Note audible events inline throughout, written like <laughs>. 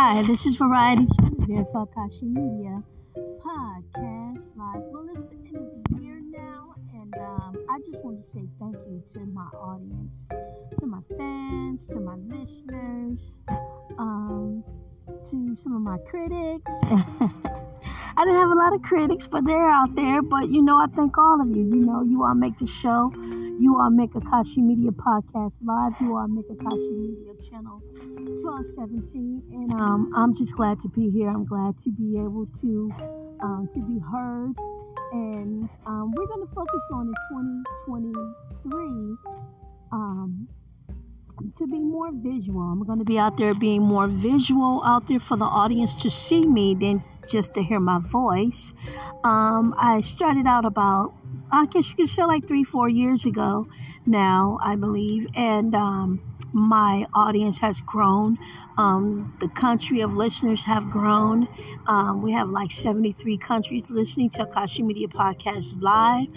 Hi, this is Variety here for Akashi Media Podcast Live. Well, it's the end of the year now, and um, I just want to say thank you to my audience, to my fans, to my listeners, um, to some of my critics. <laughs> I didn't have a lot of critics, but they're out there. But you know, I thank all of you. You know, you all make the show. You are make Akashi Media Podcast live. You are make Akashi Media Channel 1217. And um, I'm just glad to be here. I'm glad to be able to um, to be heard. And um, we're going to focus on in 2023 um, to be more visual. I'm going to be out there being more visual out there for the audience to see me than just to hear my voice. Um, I started out about I guess you could say like three, four years ago now, I believe. And um, my audience has grown. Um, the country of listeners have grown. Um, we have like 73 countries listening to Akashi Media Podcast live.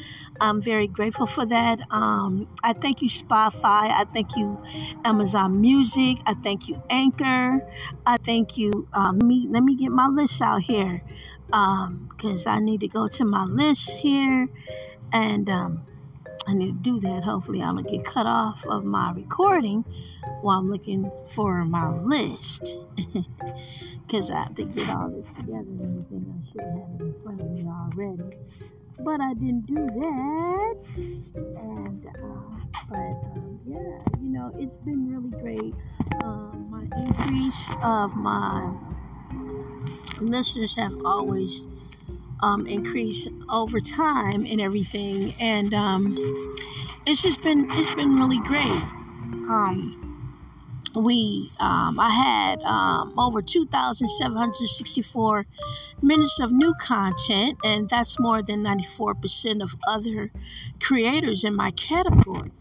I'm very grateful for that. Um, I thank you, Spotify. I thank you, Amazon Music. I thank you, Anchor. I thank you. Um, me, let me get my list out here because um, I need to go to my list here and um, I need to do that. Hopefully, I don't get cut off of my recording while I'm looking for my list. <laughs> Because I have to get all this together and everything. I should have it in front of me already. But I didn't do that. And, uh, but, um, yeah, you know, it's been really great. Um, my increase of my listeners have always um, increase over time and everything. And um, it's just been it's been really great. Um, we um, I had um, over 2,764 minutes of new content, and that's more than 94% of other creators in my category.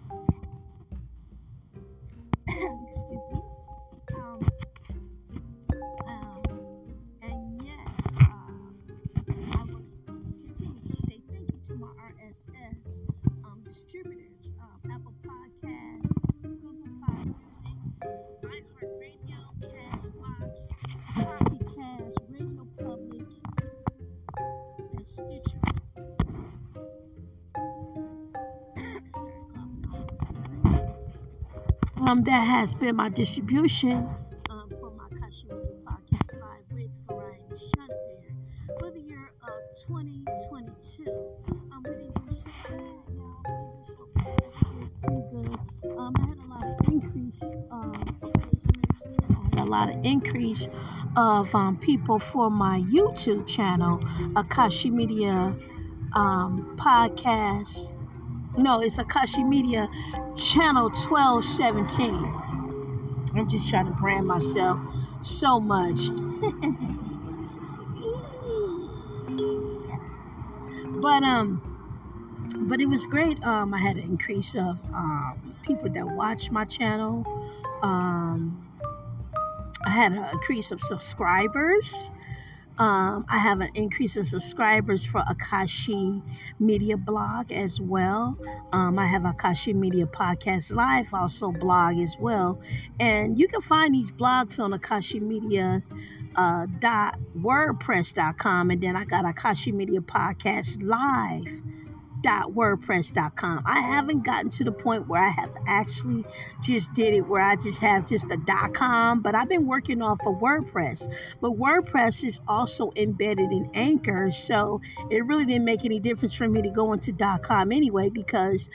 Um, that has been my distribution um, for my podcast live with Chenevert for the year of 2022. Um, we didn't so bad, y'all. So pretty good. Um, I had a lot of increase um. I had a lot of increase of um, people for my YouTube channel, Akashi Media um, podcast no, it's Akashi Media Channel 1217. I'm just trying to brand myself so much. <laughs> but um but it was great. Um I had an increase of um people that watch my channel. Um I had an increase of subscribers. Um, I have an increase in subscribers for Akashi Media Blog as well. Um, I have Akashi Media Podcast Live, also blog as well. And you can find these blogs on Akashi Media. Uh, dot wordpress.com and then I got Akashi Media Podcast Live wordpress.com. I haven't gotten to the point where I have actually just did it where I just have just a .com, but I've been working off of WordPress. But WordPress is also embedded in Anchor, so it really didn't make any difference for me to go into .com anyway because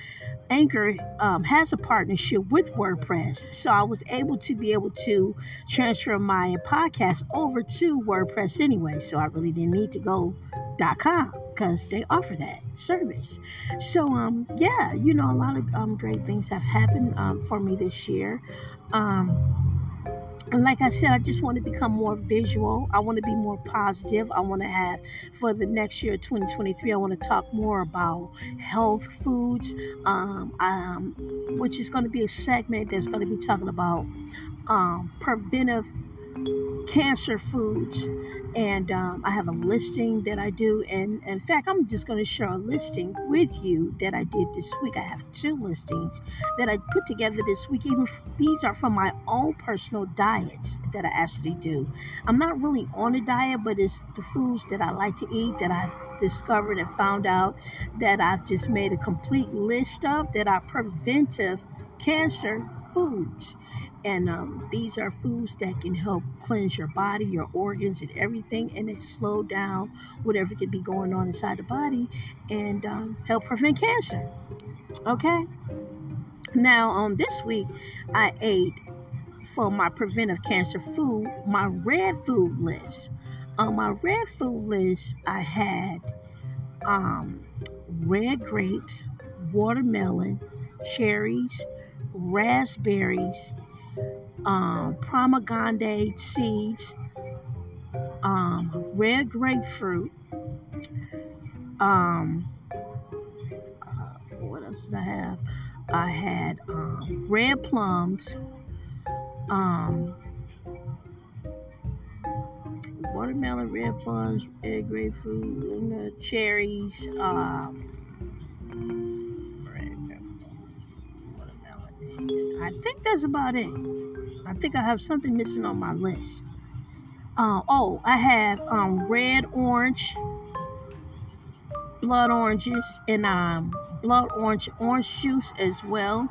Anchor um, has a partnership with WordPress. So I was able to be able to transfer my podcast over to WordPress anyway. So I really didn't need to go .com because they offer that service. So um yeah, you know a lot of um great things have happened um for me this year. Um and like I said, I just want to become more visual. I want to be more positive. I want to have for the next year, 2023. I want to talk more about health foods, um, um, which is going to be a segment that's going to be talking about preventive cancer foods and um, I have a listing that I do. And in fact, I'm just going to share a listing with you that I did this week. I have two listings that I put together this week. Even these are from my own personal diets that I actually do. I'm not really on a diet, but it's the foods that I like to eat that I've discovered and found out that I've just made a complete list of that are preventive cancer foods. And um, these are foods that can help cleanse your body, your organs, and everything, and it slow down whatever could be going on inside the body and um, help prevent cancer. Okay. Now, um, this week I ate for my preventive cancer food my red food list. On my red food list, I had um, red grapes, watermelon, cherries, raspberries, um, pomegranate seeds, um, red grapefruit. Um, uh, what else did I have? I had um, red plums, um, watermelon, red plums, red grapefruit, and cherries. Um, I think that's about it. I think I have something missing on my list. Uh, oh, I have um, red orange, blood oranges, and um, blood orange orange juice as well,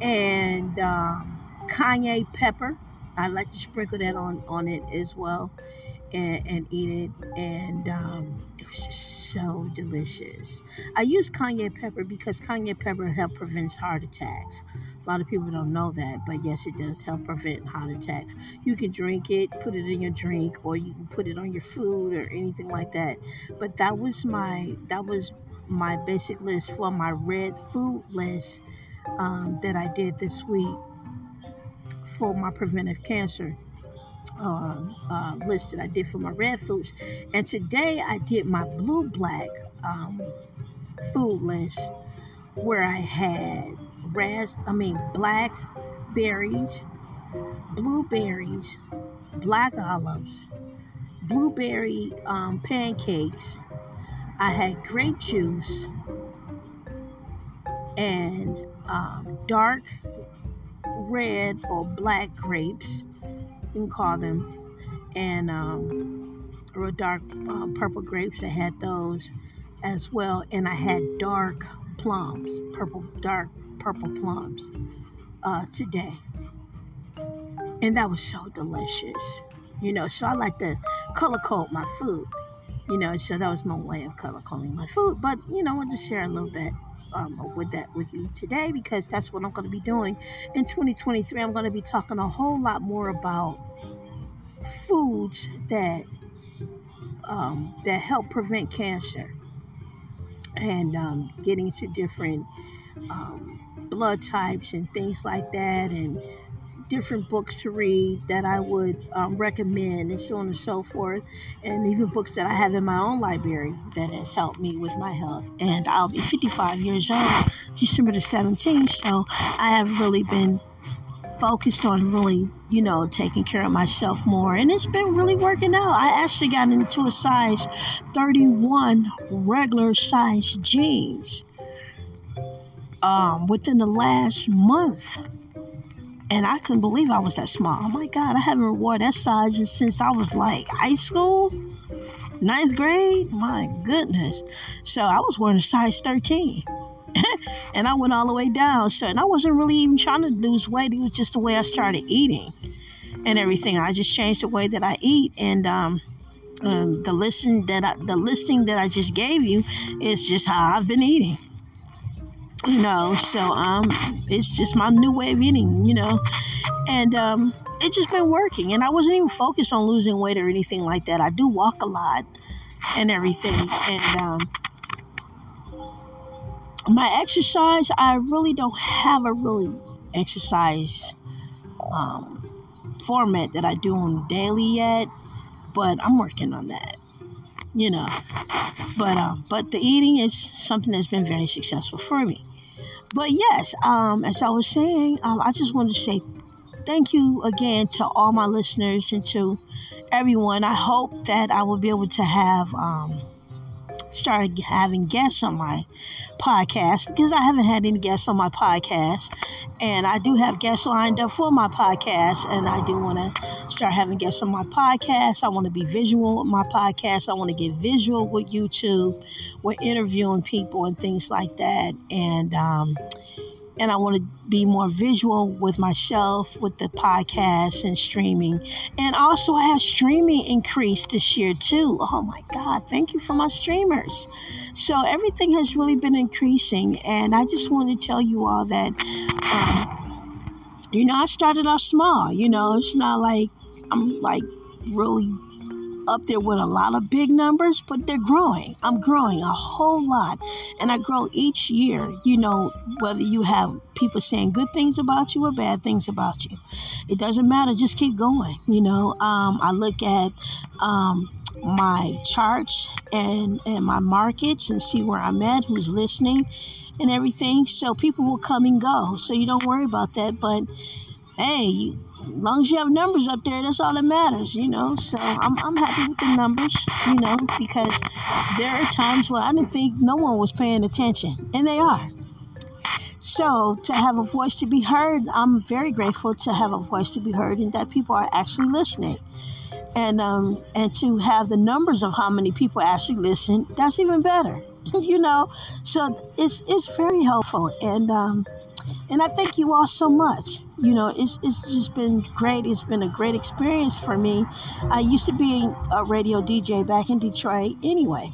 and um, cayenne pepper. I like to sprinkle that on on it as well, and, and eat it. And um, it was just so delicious. I use cayenne pepper because cayenne pepper helps prevent heart attacks. A lot of people don't know that, but yes, it does help prevent heart attacks. You can drink it, put it in your drink, or you can put it on your food or anything like that. But that was my that was my basic list for my red food list um, that I did this week for my preventive cancer uh, uh, list that I did for my red foods. And today I did my blue black um, food list where I had ras I mean black berries, blueberries, black olives, blueberry um, pancakes. I had grape juice and um, dark red or black grapes, you can call them, and um, or dark um, purple grapes. I had those as well, and I had dark plums, purple dark purple plums uh, today. And that was so delicious. You know, so I like to color code my food. You know, so that was my way of color coding my food. But, you know, I'll just share a little bit um, with that with you today because that's what I'm going to be doing. In 2023, I'm going to be talking a whole lot more about foods that um, that help prevent cancer and um, getting to different um, blood types and things like that, and different books to read that I would um, recommend, and so on and so forth, and even books that I have in my own library that has helped me with my health. And I'll be 55 years old December the 17th, so I have really been focused on really, you know, taking care of myself more. And it's been really working out. I actually got into a size 31 regular size jeans um, within the last month. And I couldn't believe I was that small. Oh my God, I haven't worn that size since I was like high school, ninth grade. My goodness. So I was wearing a size 13. <laughs> and I went all the way down. So, and I wasn't really even trying to lose weight. It was just the way I started eating and everything. I just changed the way that I eat. And, um, the listing that I, the listing that I just gave you is just how I've been eating you know so um it's just my new way of eating you know? And um it's just been working and i wasn't even focused on losing weight or anything like that. I do walk a lot and everything and um my exercise i really don't have a really exercise um format that i do on daily yet but i'm working on that you know? But um but the eating is something that's been very successful for me but yes, um, as I was saying, um, I just wanted to say thank you again to all my listeners and to everyone. I hope that I will be able to have um, started having guests on my podcast because I haven't had any guests on my podcast. And I do have guests lined up for my podcast. And I do want to start having guests on my podcast. I want to be visual with my podcast. I want to get visual with YouTube. We're interviewing people and things like that. And, um, and I want to be more visual with myself with the podcast and streaming. And also, I have streaming increased this year too. Oh my God, thank you for my streamers. So, everything has really been increasing. And I just want to tell you all that, um, you know, I started off small. You know, it's not like I'm like really up there with a lot of big numbers, but they're growing. I'm growing a whole lot. And I grow each year, you know, whether you have people saying good things about you or bad things about you. It doesn't matter. Just keep going, you know. Um, I look at um, my charts and, and my markets and see where I'm at, who's listening and everything. So people will come and go. So you don't worry about that. But hey, you, as long as you have numbers up there, that's all that matters, you know. So I'm, I'm happy with the numbers, you know, because there are times where I didn't think no one was paying attention, and they are. So to have a voice to be heard, I'm very grateful to have a voice to be heard and that people are actually listening. And um, and to have the numbers of how many people actually listen, that's even better, <laughs> you know. So it's it's very helpful, and um, and I thank you all so much. You know, it's, it's just been great. It's been a great experience for me. I used to be a radio DJ back in Detroit anyway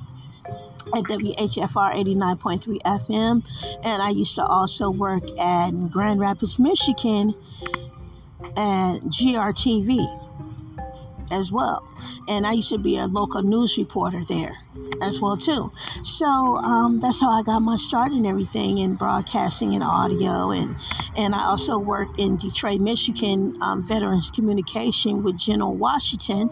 at WHFR 89.3 FM. And I used to also work at Grand Rapids, Michigan and GRTV as well. And I used to be a local news reporter there as well too. So um, that's how I got my start in everything in broadcasting and audio, and and I also worked in Detroit, Michigan, um, Veterans Communication with General Washington.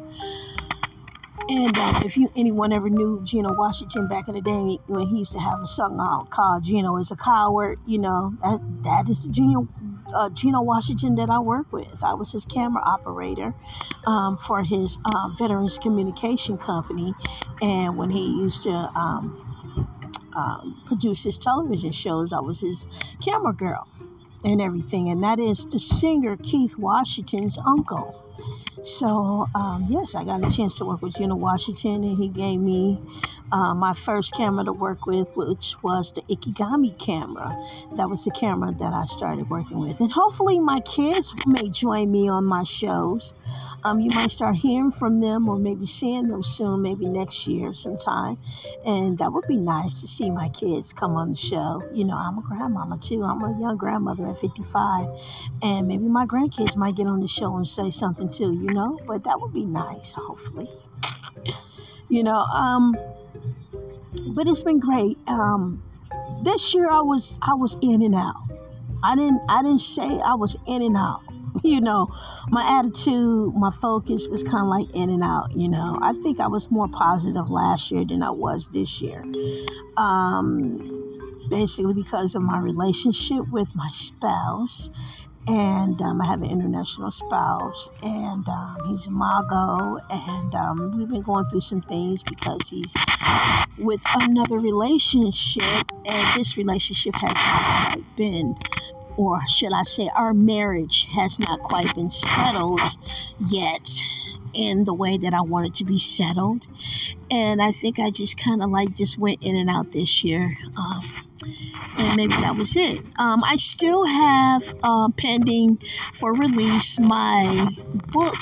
And uh, if you anyone ever knew Gino Washington back in the day when he used to have a song called "Gino is a Coward," you know that that is the Gino uh, Gino Washington that I work with. I was his camera operator um, for his uh, Veterans Communication Company, and when he used to um, um, produce his television shows, I was his camera girl and everything. And that is the singer Keith Washington's uncle. So, um, yes, I got a chance to work with Gino Washington, and he gave me uh, my first camera to work with, which was the Ikegami camera. That was the camera that I started working with. And hopefully, my kids may join me on my shows. Um, you might start hearing from them or maybe seeing them soon, maybe next year sometime. And that would be nice to see my kids come on the show. You know, I'm a grandmama too. I'm a young grandmother at 55. And maybe my grandkids might get on the show and say something too, you know? But that would be nice, hopefully. you know, um, but it's been great. Um, this year I was I was in and out. I didn't I didn't say I was in and out. <laughs> You know, my attitude, my focus was kind of like in and out. You know, I think I was more positive last year than I was this year. Um, basically because of my relationship with my spouse and um, I have an international spouse, and um, he's a Mago, and um, we've been going through some things because he's with another relationship, and this relationship has not quite been, or should I say, our marriage has not quite been settled yet in the way that I wanted to be settled, and I think I just kind of like just went in and out this year. Um, and maybe that was it. Um, I still have uh, pending for release my book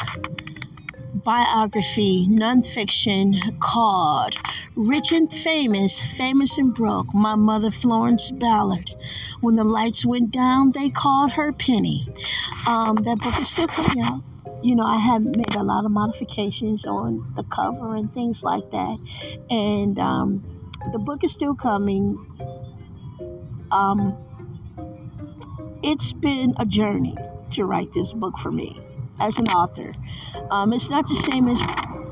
biography, nonfiction called Rich and Famous, Famous and Broke, My Mother Florence Ballard. When the lights went down, they called her Penny. Um, that book is still coming out. You know, I have made a lot of modifications on the cover and things like that. And um, the book is still coming um, it's been a journey to write this book for me as an author. Um, it's not the same as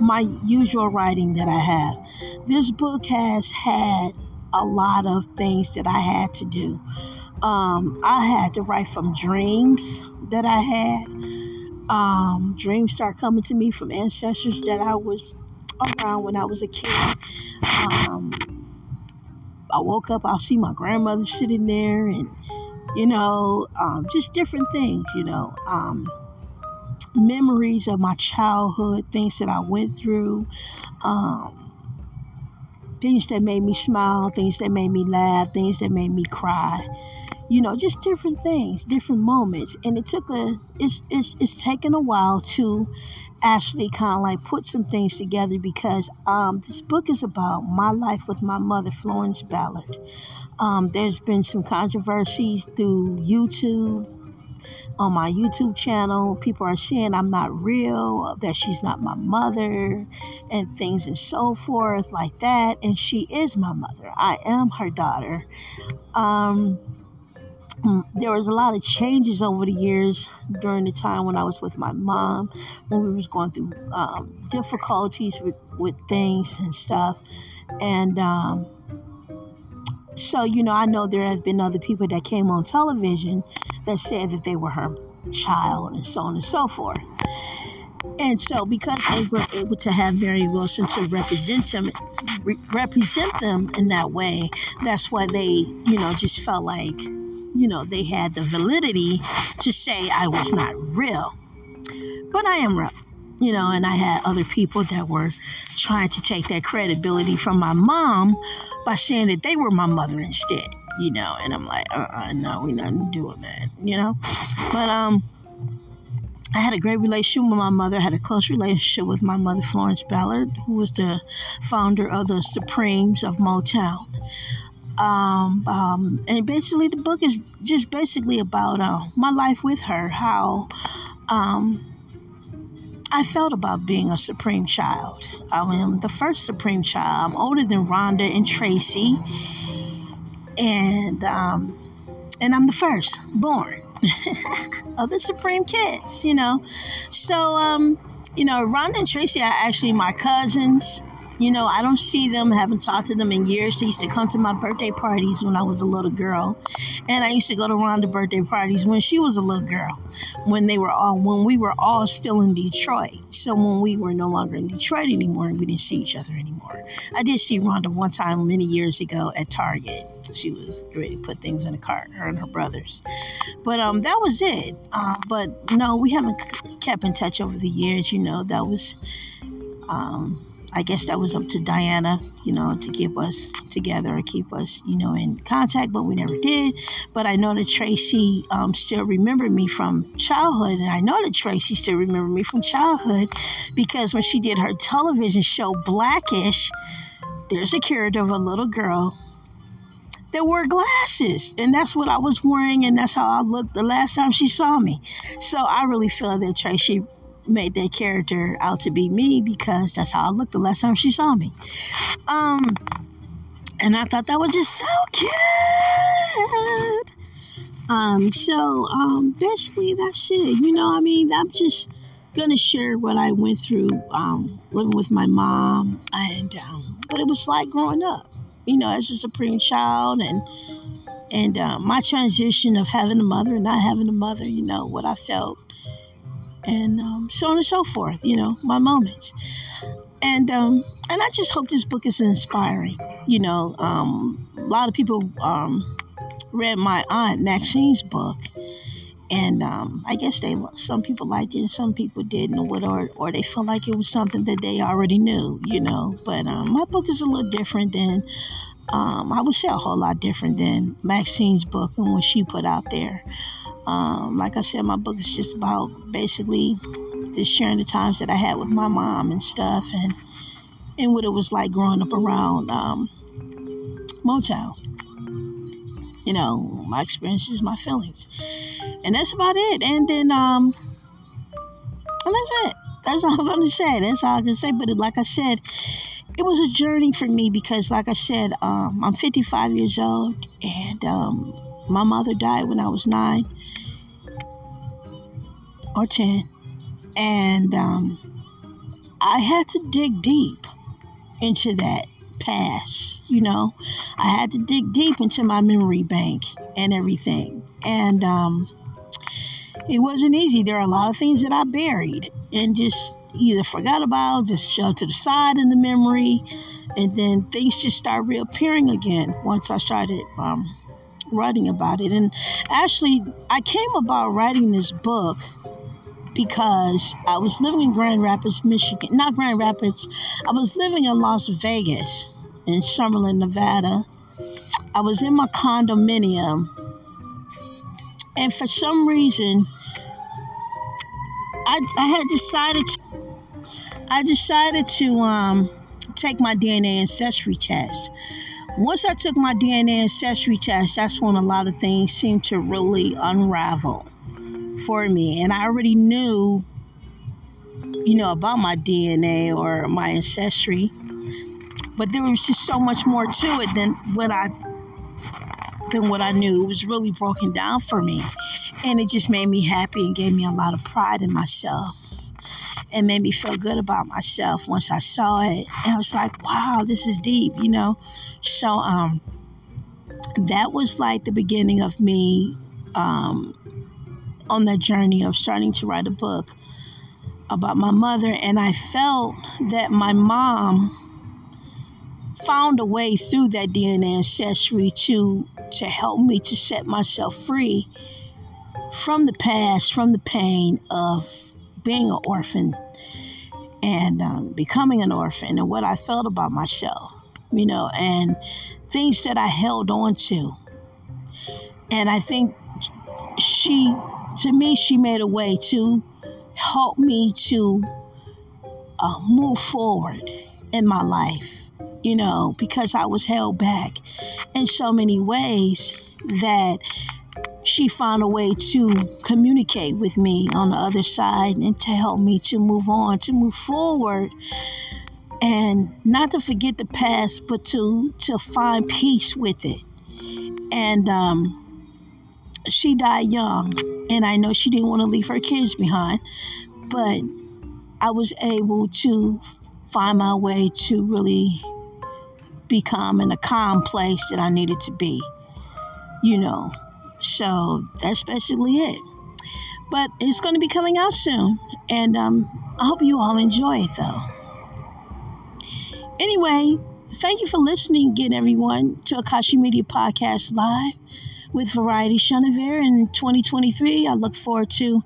my usual writing that I have. This book has had a lot of things that I had to do. Um, I had to write from dreams that I had Um, dreams start coming to me from ancestors that I was around when I was a kid. Um, I woke up, I'll see my grandmother sitting there, and you know, um, just different things, you know. Um, memories of my childhood, things that I went through, um, things that made me smile, things that made me laugh, things that made me cry. You know, just different things, different moments. And it took a it's it's it's taken a while to actually kind of like put some things together because um, this book is about my life with my mother, Florence Ballard. Um, there's been some controversies through YouTube, on my YouTube channel. People are saying I'm not real, that she's not my mother, and things and so forth like that. And she is my mother. I am her daughter. Um, there was a lot of changes over the years during the time when I was with my mom, when we was going through um, difficulties with, with things and stuff. And um, so, you know, I know there have been other people that came on television that said that they were her child and so on and so forth. And so, because they were able to have Mary Wilson to represent them, re- represent them in that way, that's why they, you know, just felt like, you know, they had the validity to say I was not real. But I am real, you know, and I had other people that were trying to take that credibility from my mom by saying that they were my mother instead you know, and I'm like, uh uh no, we're not doing that, you know. But um I had a great relationship with my mother. I had a close relationship with my mother, Florence Ballard, who was the founder of the Supremes of Motown. Um, um, and basically, the book is just basically about uh, my life with her, how um, I felt about being a Supreme child. I am the first Supreme child. I'm older than Rhonda and Tracee and um, and I'm the first born <laughs> of the Supreme kids, you know. So um, you know, Rhonda and Tracee are actually my cousins. You know, I don't see them, haven't talked to them in years. They used to come to my birthday parties when I was a little girl. And I used to go to Rhonda birthday parties when she was a little girl, when they were all when we were all still in Detroit. So when we were no longer in Detroit anymore, and we didn't see each other anymore. I did see Rhonda one time many years ago at Target. She was ready to put things in a cart, her and her brothers. But um that was it. Uh, but no, we haven't kept in touch over the years, you know, that was um I guess that was up to Diana, you know, to keep us together or keep us, you know, in contact, but we never did. But I know that Tracee um, still remembered me from childhood, and I know that Tracee still remembered me from childhood because when she did her television show Blackish, there's a character of a little girl that wore glasses. And that's what I was wearing, and that's how I looked the last time she saw me. So I really feel that Tracee made that character out to be me because that's how I looked the last time she saw me. Um, and I thought that was just so cute. Um, so um, basically that's it. You know, I mean, I'm just gonna share what I went through um, living with my mom and um, what it was like growing up. You know, as a supreme child and and uh, my transition of having a mother and not having a mother. You know what I felt and um, so on and so forth. You know, my moments, and um, and I just hope this book is inspiring. You know, um, a lot of people um, read my aunt Maxine's book, and um, I guess they some people liked it and some people didn't, or or, or they felt like it was something that they already knew. You know, but um, my book is a little different than. Um, I would say a whole lot different than Maxine's book and what she put out there. Um, like I said, my book is just about basically just sharing the times that I had with my mom and stuff, and and what it was like growing up around um, Motown. You know, my experiences, my feelings, and that's about it. And then, um, and that's it. That's <laughs> all I'm gonna say. That's all I can say. But like I said, it was a journey for me because, like I said, um, I'm 55 years old, and um, my mother died when I was nine or 10. And um, I had to dig deep into that past, you know. I had to dig deep into my memory bank and everything. And, um, it wasn't easy. There are a lot of things that I buried and just either forgot about, just shoved to the side in the memory, and then things just start reappearing again once I started um, writing about it. And actually, I came about writing this book because I was living in Grand Rapids, Michigan. Not Grand Rapids, I was living in Las Vegas in Summerlin, Nevada. I was in my condominium, and for some reason, I, I had decided to, I decided to um, take my DNA ancestry test. Once I took my DNA ancestry test, that's when a lot of things seemed to really unravel for me. And I already knew, you know, about my DNA or my ancestry. But there was just so much more to it than what I than what I knew. It was really broken down for me. And it just made me happy and gave me a lot of pride in myself. And made me feel good about myself once I saw it. And I was like, wow, this is deep, you know? So um that was like the beginning of me um on that journey of starting to write a book about my mother. And I felt that my mom found a way through that DNA ancestry to to help me to set myself free from the past, from the pain of being an orphan and um, becoming an orphan, and what I felt about myself, you know, and things that I held on to. And I think she to me, she made a way to help me to uh, move forward in my life, you know, because I was held back in so many ways that she found a way to communicate with me on the other side and to help me to move on, to move forward and not to forget the past, but to to find peace with it. And um, she died young, and I know she didn't want to leave her kids behind, but I was able to find my way to really become in a calm place that I needed to be, you know. So that's basically it. But it's going to be coming out soon, and um, I hope you all enjoy it though. Anyway, thank you for listening again, everyone, to Akashi Media Podcast Live with Variety Chenevert in 2023. I look forward to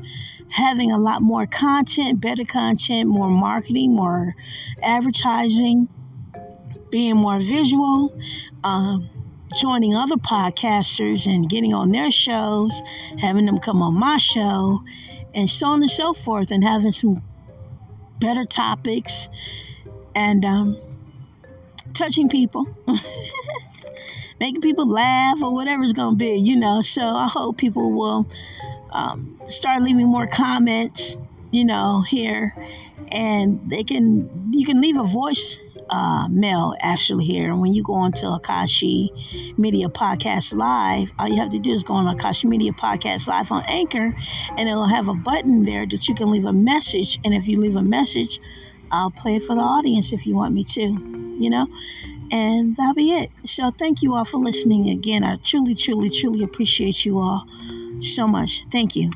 having a lot more content, better content, more marketing, more advertising, being more visual, um, joining other podcasters and getting on their shows, having them come on my show, and so on and so forth, and having some better topics and um, touching people. <laughs> making people laugh or whatever it's going to be, you know. So I hope people will um, start leaving more comments, you know, here. And they can, you can leave a voice uh, mail actually here. And when you go on to Akashi Media Podcast Live, all you have to do is go on Akashi Media Podcast Live on Anchor, and it'll have a button there that you can leave a message. And if you leave a message, I'll play it for the audience if you want me to, you know? And that'll be it. So thank you all for listening again. I truly, truly, truly appreciate you all so much. Thank you.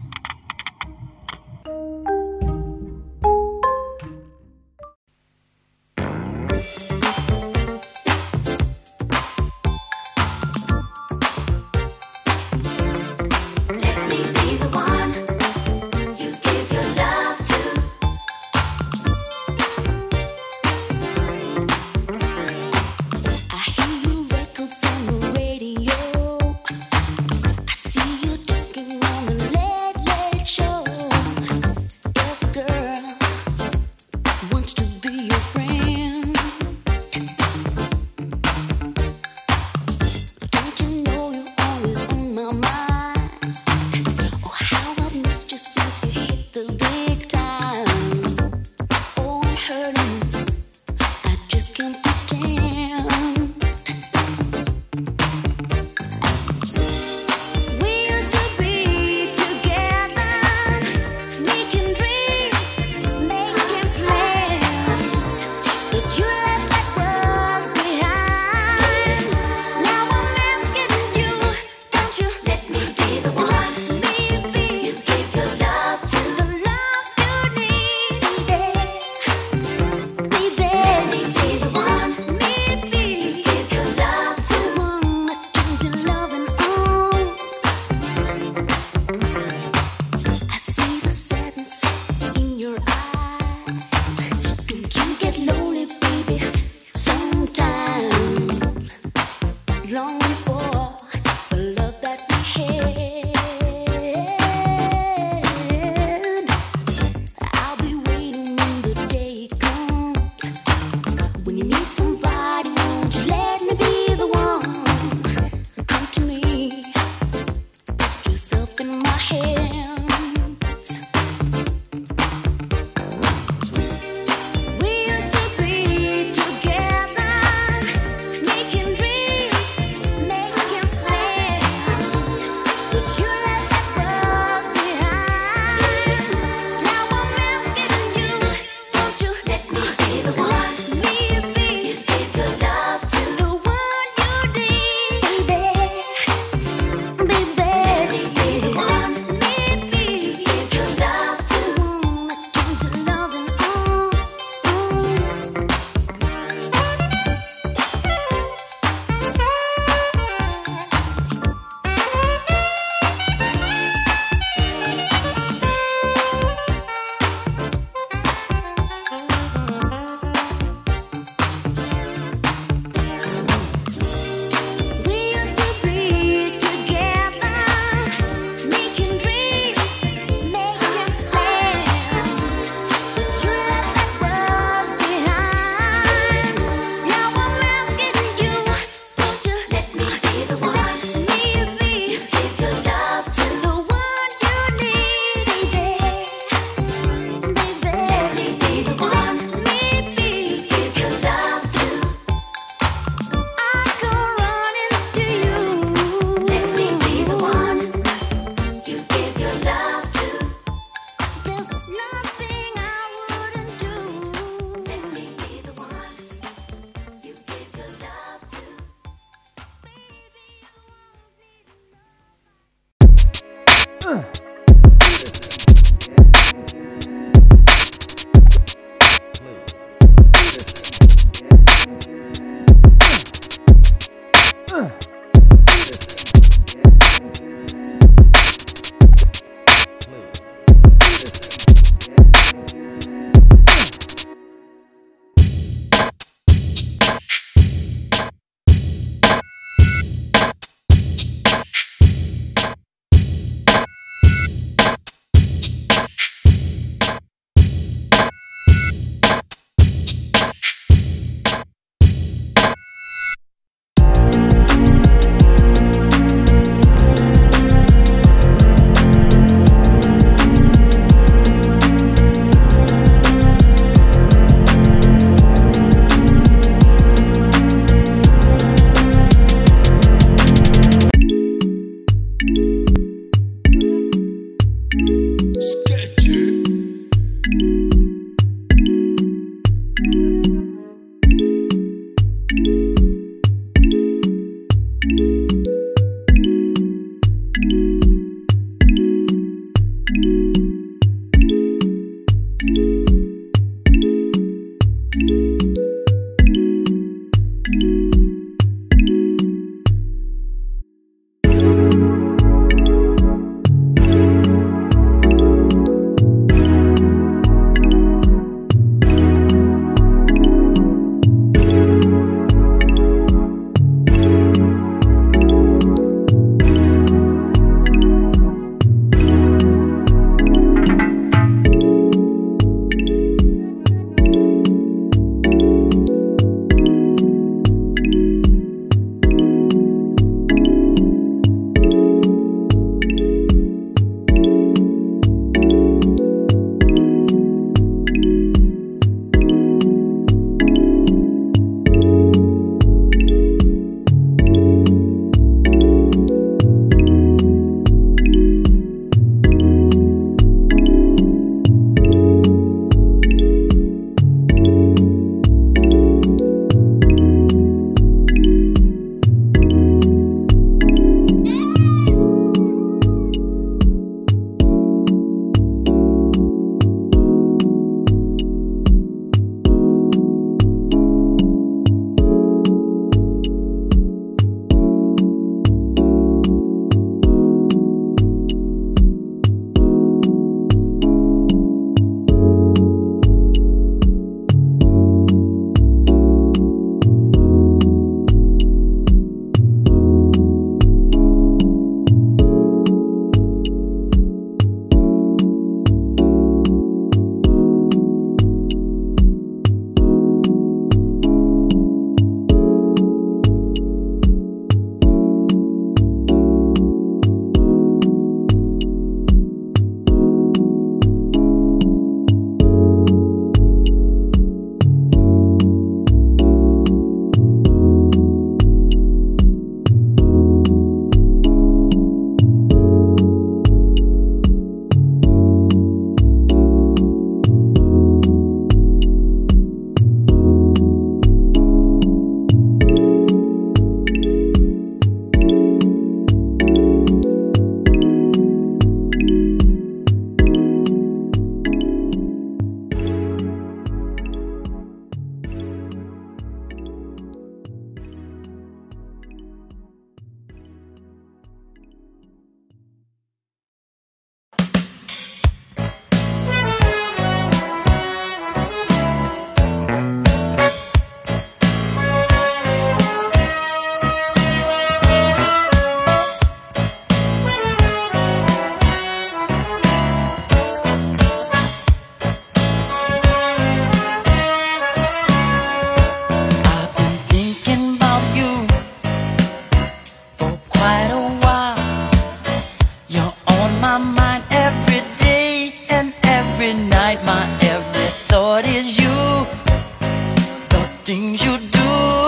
things you do.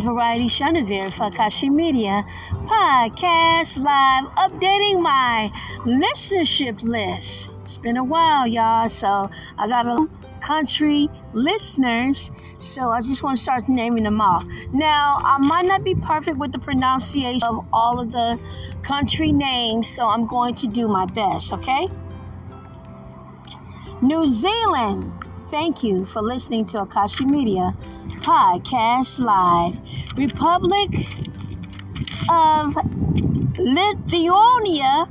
Variety Chenevert for Kashi Media Podcast Live, updating my listenership list. It's been a while, y'all, so I got a country listeners, so I just want to start naming them all. Now, I might not be perfect with the pronunciation of all of the country names, so I'm going to do my best, okay? New Zealand. Thank you for listening to Akashi Media Podcast Live. Republic of Lithuania.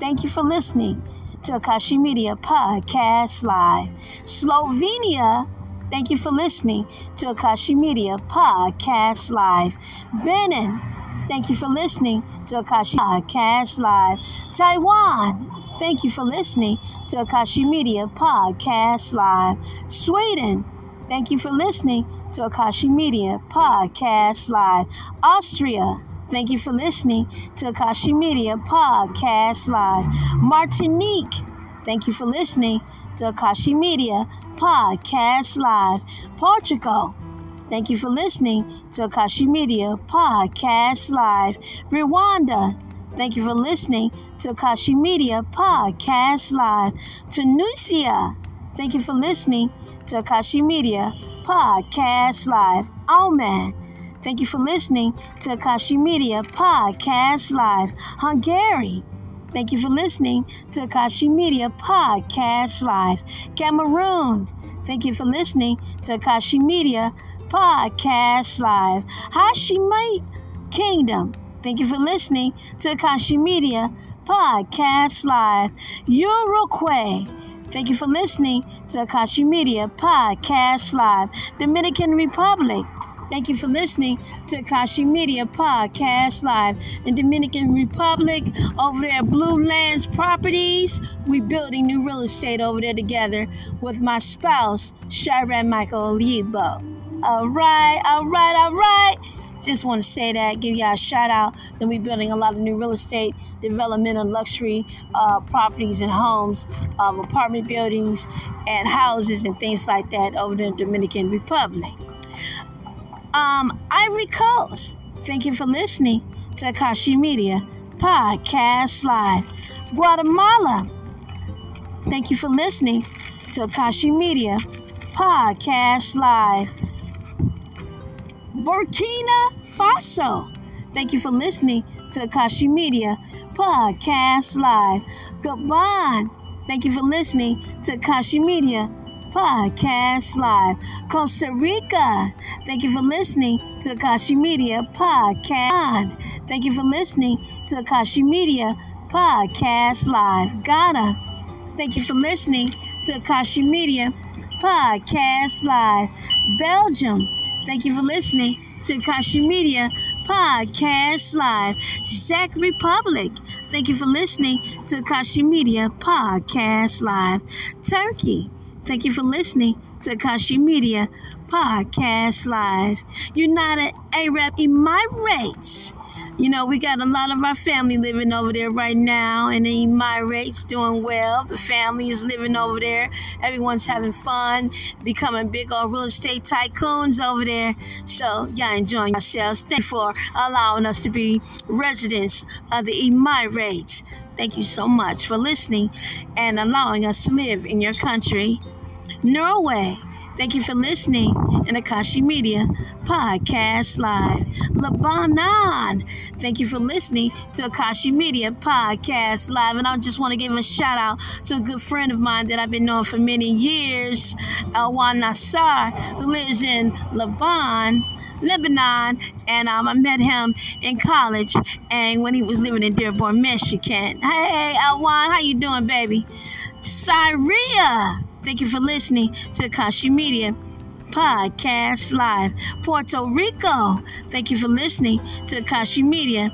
Thank you for listening to Akashi Media Podcast Live. Slovenia. Thank you for listening to Akashi Media Podcast Live. Benin. Thank you for listening to Akashi Podcast Live. Taiwan thank you for listening to Akashi Media Podcast Live. Sweden, thank you for listening to Akashi Media Podcast Live. Austria, thank you for listening to Akashi Media Podcast Live. Martinique, thank you for listening to Akashi Media Podcast Live. Portugal, thank you for listening to Akashi Media Podcast Live. Rwanda, thank you for listening to Akashi Media Podcast Live. Tunisia, thank you for listening to Akashi Media Podcast Live. Oman, thank you for listening to Akashi Media Podcast Live. Hungary, Thank you for listening to Akashi Media Podcast Live. Cameroon, thank you for listening to Akashi Media Podcast Live. Hashemite Kingdom, thank you for listening to Akashi Media Podcast Live. Uruguay, thank you for listening to Akashi Media Podcast Live. Dominican Republic, Thank you for listening to Akashi Media Podcast Live in Dominican Republic over there at Blue Lands Properties. We building new real estate over there together with my spouse, Shiran Michael Olibo. All right, all right, all right. Just want to say that, give y'all a shout out. Then we're building a lot of new real estate development and luxury uh, properties and homes, um, apartment buildings and houses and things like that over in the Dominican Republic. Um, Ivory Coast, thank you for listening to Akashi Media Podcast Live. Guatemala, thank you for listening to Akashi Media Podcast Live. Burkina Faso, thank you for listening to Akashi Media Podcast Live. Goodbye. thank you for listening to Akashi Media Podcast Live. Costa Rica, thank you for listening to Akashi Media Podcast. Thank you for listening to Akashi Media Podcast Live. Ghana, thank you for listening to Akashi Media Podcast Live. Belgium, thank you for listening to Akashi Media Podcast Live. Czech Republic, thank you for listening to Akashi Media Podcast Live. Turkey, Thank you for listening to Akashi Media Podcast Live. United Arab Emirates. You know, we got a lot of our family living over there right now, and the Emirates doing well. The family is living over there. Everyone's having fun, becoming big old real estate tycoons over there. So, y'all enjoying yourselves. Thank you for allowing us to be residents of the Emirates. Thank you so much for listening and allowing us to live in your country. Norway, thank you for listening in Akashi Media Podcast Live. Lebanon, thank you for listening to Akashi Media Podcast Live. And I just want to give a shout out to a good friend of mine that I've been knowing for many years, Elwan Nassar, who lives in Lebanon. Lebanon, and um, I met him in college, and when he was living in Dearborn, Michigan. Hey, Alwan, how you doing, baby? Syria, thank you for listening to Kashi Media Podcast Live. Puerto Rico, thank you for listening to Kashi Media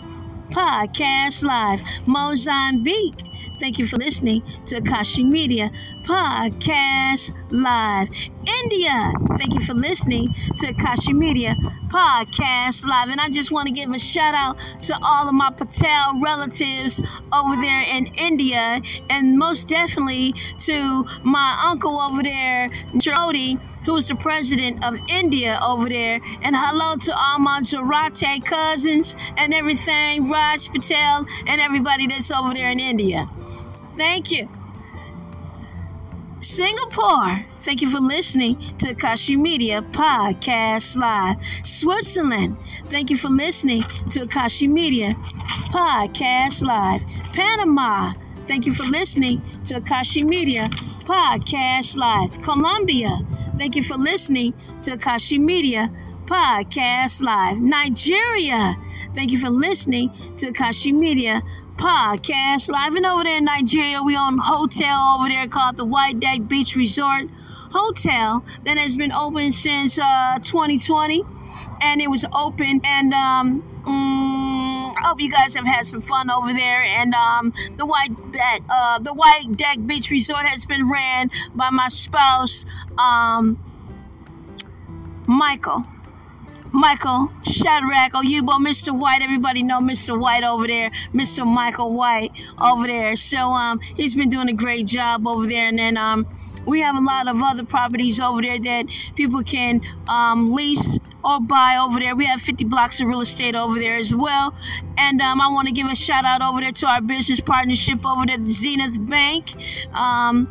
Podcast Live. Mozambique, thank you for listening to Kashi Media Podcast Live. India, thank you for listening to Kashi Media Podcast Live. And I just want to give a shout out to all of my Patel relatives over there in India, and most definitely to my uncle over there, Jody, who's the president of India over there. And hello to all my Jarate cousins and everything, Raj Patel, and everybody that's over there in India. Thank you. Singapore, thank you for listening to Akashi Media Podcast Live. Switzerland, thank you for listening to Akashi Media Podcast Live. Panama, thank you for listening to Akashi Media Podcast Live. Colombia, thank you for listening to Akashi Media Podcast Live. Nigeria, thank you for listening to Akashi Media Podcast Live. And over there in Nigeria, we own a hotel over there called the White Deck Beach Resort hotel that has been open since uh, 2020, and it was open. And um, mm, I hope you guys have had some fun over there. And um, the white uh, the White Deck Beach Resort has been ran by my spouse, um, Michael. Michael Shadrack Oyubo, Mr. White. Everybody know Mr. White over there, Mr. Michael White over there. So um, he's been doing a great job over there. And then um, we have a lot of other properties over there that people can um, lease or buy over there. We have 50 blocks of real estate over there as well. And um, I want to give a shout out over there to our business partnership over there Zenith Bank. Um,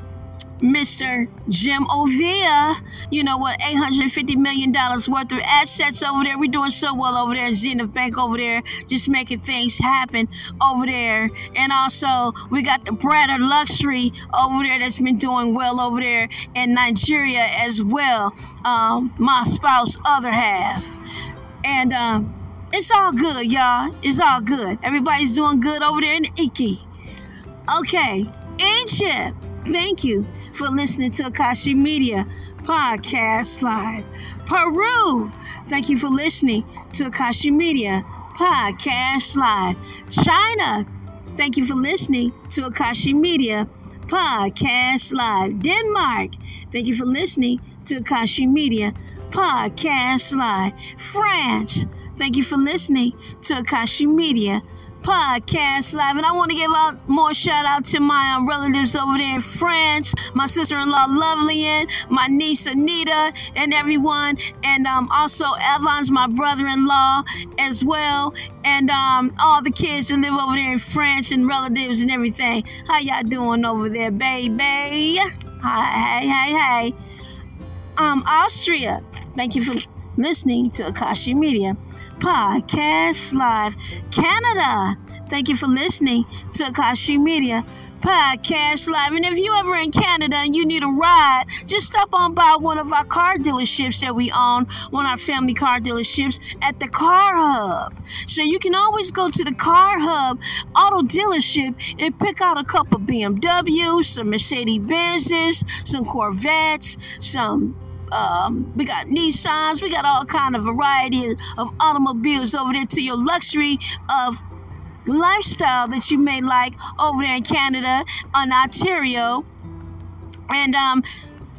Mr. Jim Ovia, you know what, $850 million worth of assets over there. We're doing so well over there in Zenith Bank over there, just making things happen over there. And also, we got the Bradder Luxury over there that's been doing well over there in Nigeria as well. Um, my spouse, other half. And um, it's all good, y'all. It's all good. Everybody's doing good over there in Iki. Okay, Egypt, thank you for listening to Akashi Media Podcast Live. Peru, thank you for listening to Akashi Media Podcast Live. China, thank you for listening to Akashi Media Podcast Live. Denmark, thank you for listening to Akashi Media Podcast Live. France, thank you for listening to Akashi Media Podcast Live. And I want to give out more shout out to my um, relatives over there in France, my sister in law Lovely, my niece Anita, and everyone. And um, also Evans, my brother in law, as well. And um, all the kids that live over there in France and relatives and everything. How y'all doing over there, baby? Hi, hey, hey, hey. Um, Austria, thank you for listening to Akashi Media. Podcast Live. Canada, thank you for listening to Akashi Media Podcast Live. And if you ever in Canada and you need a ride, just stop on by one of our car dealerships that we own, one of our family car dealerships at the Car Hub. So you can always go to the Car Hub auto dealership and pick out a couple BMWs, some Mercedes Benzes, some Corvettes, some um, we got Nissans, we got all kind of variety of automobiles over there to your luxury of lifestyle that you may like over there in Canada, on Ontario. And um,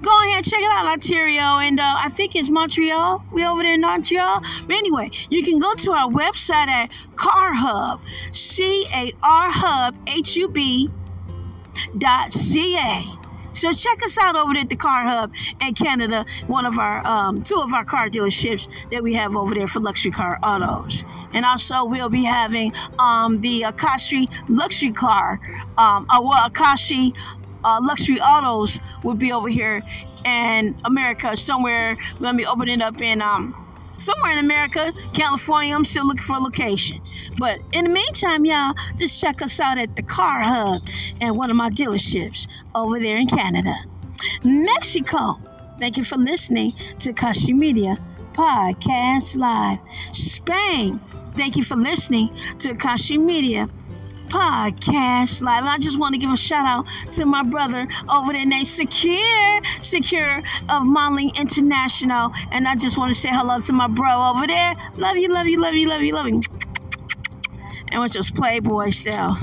go ahead check it out, Ontario, and uh, I think it's Montreal. We over there in Montreal. But anyway, you can go to our website at Car Hub, C A R Hub H U B dot C A. So check us out over at the Car Hub in Canada, one of our um, two of our car dealerships that we have over there for luxury car autos. And also we'll be having um, the Akashi luxury car, um, uh, well, Akashi uh, luxury autos will be over here in America somewhere. We're gonna be opening up in um, somewhere in America, California. I'm still looking for a location. But in the meantime, y'all, just check us out at the Car Hub and one of my dealerships over there in Canada. Mexico, thank you for listening to Kashi Media Podcast Live. Spain, thank you for listening to Kashi Media Podcast Live. I just want to give a shout out to my brother over there named Secure, Secure of Modeling International. And I just want to say hello to my bro over there. Love you, love you, love you, love you, love you. And with just Playboy self.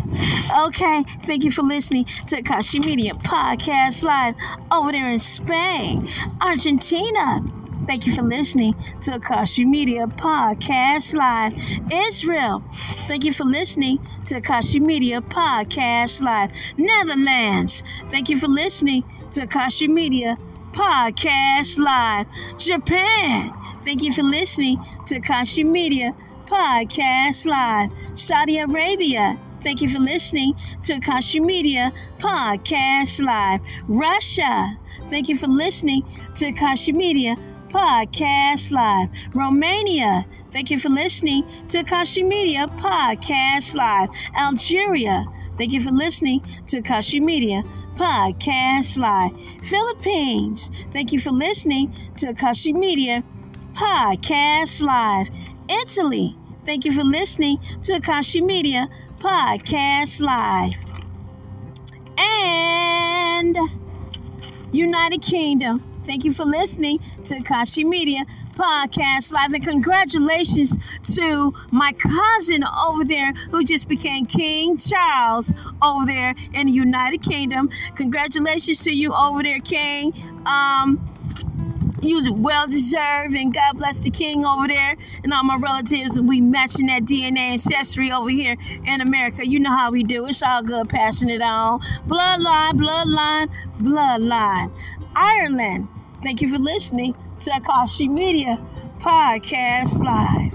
Okay, thank you for listening to Kashi Media Podcast Live over there in Spain, Argentina. Thank you for listening to Akashi Media Podcast Live. Israel, thank you for listening to Akashi Media Podcast Live. Netherlands, thank you for listening to Akashi Media Podcast Live. Japan, thank you for listening to Akashi Media Podcast Live. Saudi Arabia, Thank you for listening to Akashi Media Podcast Live. Russia, thank you for listening to Akashi Media Podcast Live. Romania, thank you for listening to Akashi Media Podcast Live. Algeria, thank you for listening to Akashi Media Podcast Live. Philippines, thank you for listening to Akashi Media Podcast Live. Italy, thank you for listening to Akashi Media Podcast Live. And United Kingdom, Thank you for listening to Kashi Media Podcast Live. And congratulations to my cousin over there who just became King Charles over there in the United Kingdom. Congratulations to you over there, King. Um, you well deserved, and God bless the King over there and all my relatives. And we matching that DNA ancestry over here in America. You know how we do. It's all good, passing it on. Bloodline, bloodline, bloodline. Ireland. Thank you for listening to Akashi Media Podcast Live.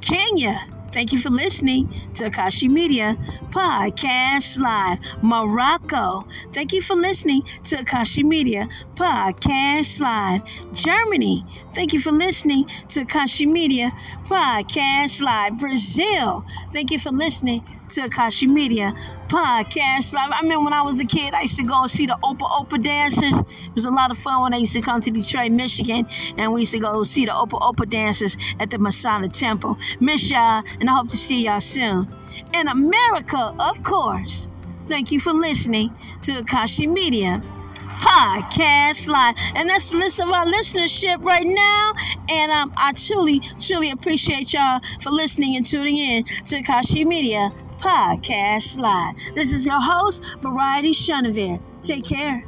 Kenya. Thank you for listening to Akashi Media Podcast Live. Morocco. Thank you for listening to Akashi Media Podcast Live. Germany. Thank you for listening to Akashi Media Podcast Live. Brazil. Thank you for listening to Akashi Media Podcast Live. I remember when I was a kid, I used to go see the Opa Opa dancers. It was a lot of fun when I used to come to Detroit, Michigan, and we used to go see the Opa Opa dancers at the Masada Temple. Miss y'all, and I hope to see y'all soon. In America, of course. Thank you for listening to Akashi Media Podcast Live. And that's the list of our listenership right now. And um, I truly, truly appreciate y'all for listening and tuning in to Akashi Media Podcast Live. This is your host, Variety Chenevert. Take care.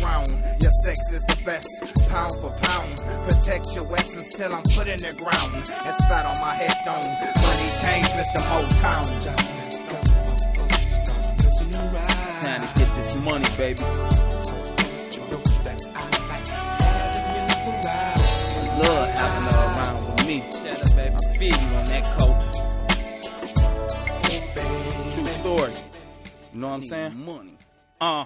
Around. Your sex is the best, pound for pound. Protect your essence till I'm put in the ground. And spat on my headstone. Money change, Mr. Motown. Time has come for us to start messing around. Time to get this money, baby. Don't you know that I having you around? Love having her around with me. Shut up, baby. I feel you on that coat. True story. You know what I'm saying? Money. Uh.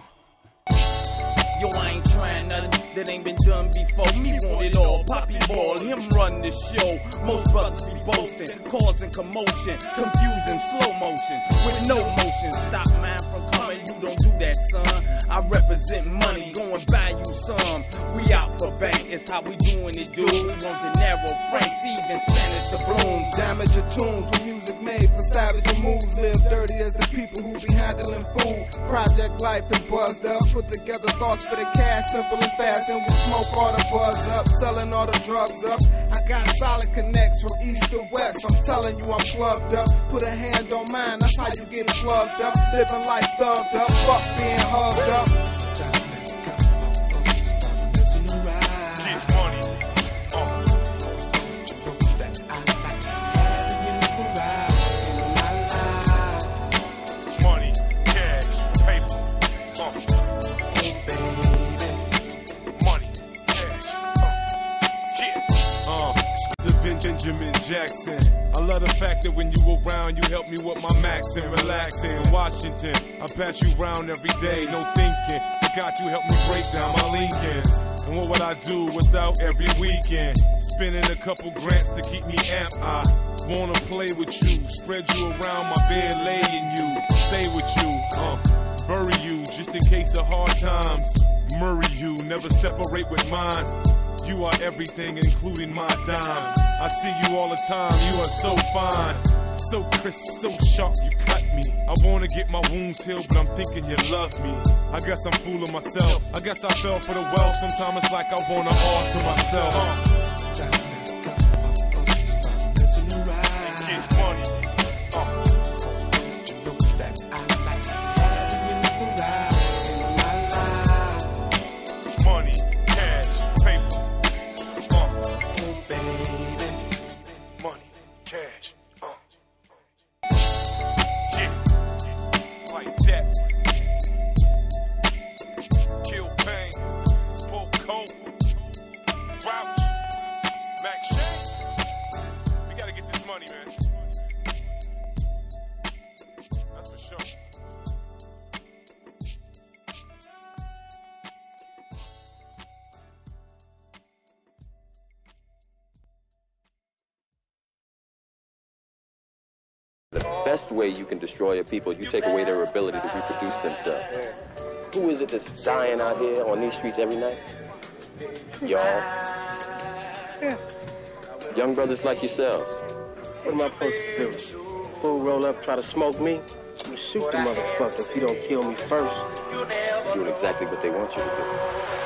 Yo, I ain't trying nothing that ain't been done before. Me want it all. Poppy ball, him run the show. Most brothers be boasting, causing commotion, confusing slow motion with no motion. Stop mine from coming, you don't do that, son. I represent money, go and buy you some. We out for bank, it's how we doing it, dude. Want the narrow francs, even Spanish the blooms. Damage your tunes with music made for savage moves. Live dirty as the people who be handling food. Project life and buzzed up. Put together thoughts for the cash, simple and fast. Then we smoke all the buzz up, selling all the drugs up. I got solid connects from east to west. I'm telling you, I'm plugged up. Put a hand on mine, that's how you get plugged up. Living life thugged up, fuck being hugged up. Benjamin Jackson. I love the fact that when you around, you help me with my max and relaxing. Washington, I pass you around every day, no thinking. Got you help me break down my Lincolns. And what would I do without every weekend? Spending a couple grants to keep me amped. I wanna play with you, spread you around my bed, laying you, stay with you, uh, bury you just in case of hard times. Murray you, never separate with mine. You are everything, including my dime. I see you all the time, you are so fine. So crisp, so sharp, you cut me. I wanna get my wounds healed, but I'm thinking you love me. I guess I'm fooling myself. I guess I fell for the wealth. Sometimes it's like I wanna all to myself. Messing best way you can destroy a people, you take away their ability to reproduce themselves. Who is it that's dying out here on these streets every night? Y'all. Young brothers like yourselves. What am I supposed to do? Fool roll up, try to smoke me? Shoot the motherfucker if he don't kill me first. Doing exactly what they want you to do.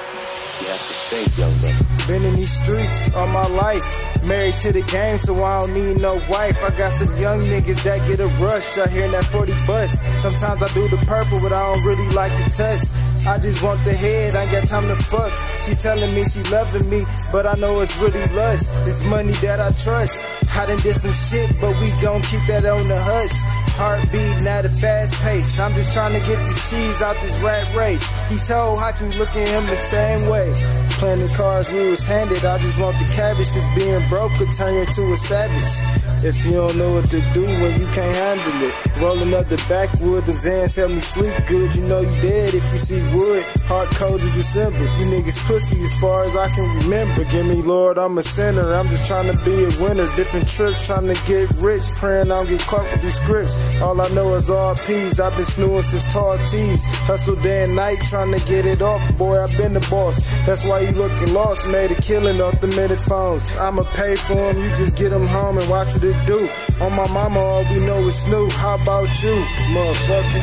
Been in these streets all my life. Married to the game, so I don't need no wife. I got some young niggas that get a rush here in that 40 bus. Sometimes I do the purple, but I don't really like the test. I just want the head, I ain't got time to fuck. She telling me she loving me, but I know it's really lust. It's money that I trust. I done did some shit, but we gon' keep that on the hush. Heart beating at a fast pace. I'm just trying to get the cheese out this rat race. He told Hockey look at him the same way. Playing the cards we was handed, I just want the cabbage, cause being broke could turn you into a savage. If you don't know what to do when you can't handle it. Rolling up the backwoods, them Xans help me sleep good. You know you dead if you see wood. Heart cold December. You niggas pussy as far as I can remember. Give me, Lord, I'm a sinner. I'm just trying to be a winner. Different trips, trying to get rich. Praying I don't get caught with these scripts. All I know is RPs. I've been snooing since tall tees. Hustle day and night, trying to get it off. Boy, I've been the boss. That's why you looking lost. Made a killing off the minute phones. I'ma pay for them. You just get them home and watch what do. On my mama, all we know is Snoop. How about you, motherfucker?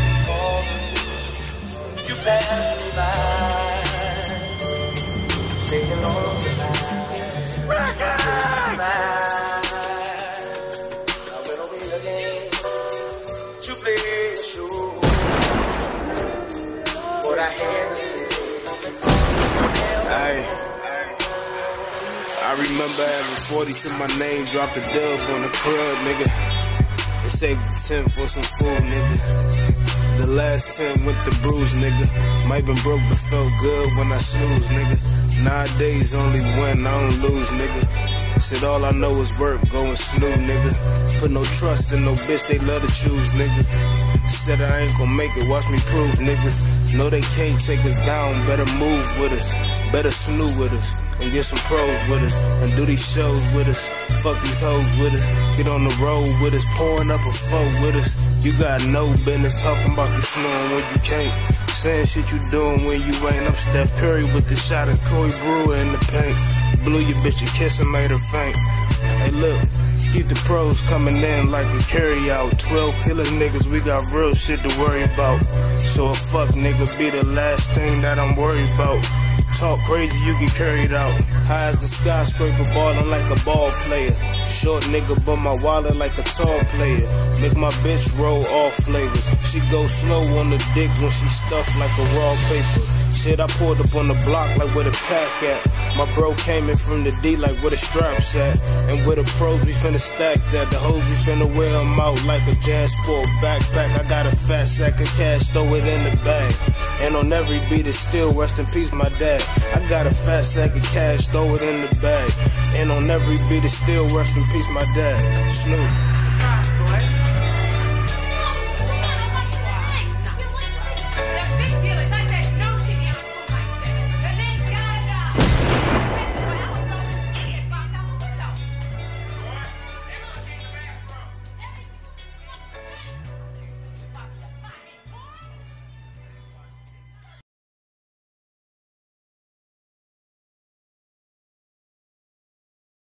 You passed me by, remember having 40 to my name, dropped a dub on the club, nigga. They saved the 10 for some food, nigga. The last 10 went to bruise, nigga. Might been broke, but felt good when I snooze, nigga. Nowadays, only win, I don't lose, nigga. Said all I know is work, going and snoo, nigga. Put no trust in no bitch, they love to choose, nigga. Said I ain't gon' make it, watch me prove, niggas. Know they can't take us down, better move with us. Better snoo with us. And get some pros with us. And do these shows with us. Fuck these hoes with us. Get on the road with us. Pouring up a foe with us. You got no business talking about you snowing when you can't. Saying shit you doing when you ain't. I'm Steph Curry with the shot of Corey Brewer in the paint. Blew your bitch a kiss and made her faint. Hey, look. Keep the pros coming in like a carry out. 12 killer niggas, we got real shit to worry about. So a fuck nigga be the last thing that I'm worried about. Talk crazy, you get carried out. High as the skyscraper, ballin' like a ball player. Short nigga, but my wallet like a tall player. Make my bitch roll all flavors. She go slow on the dick when she stuffed like a raw paper. Shit, I pulled up on the block like where the pack at. My bro came in from the D like where the straps at. And with the pros we finna stack that. The hoes we finna wear 'em out like a JanSport backpack. I got a fat sack of cash, throw it in the bag. And on every beat it's still rest in peace, my dad. I got a fat sack of cash, throw it in the bag. And on every beat it's still rest in peace, my dad. Snoop.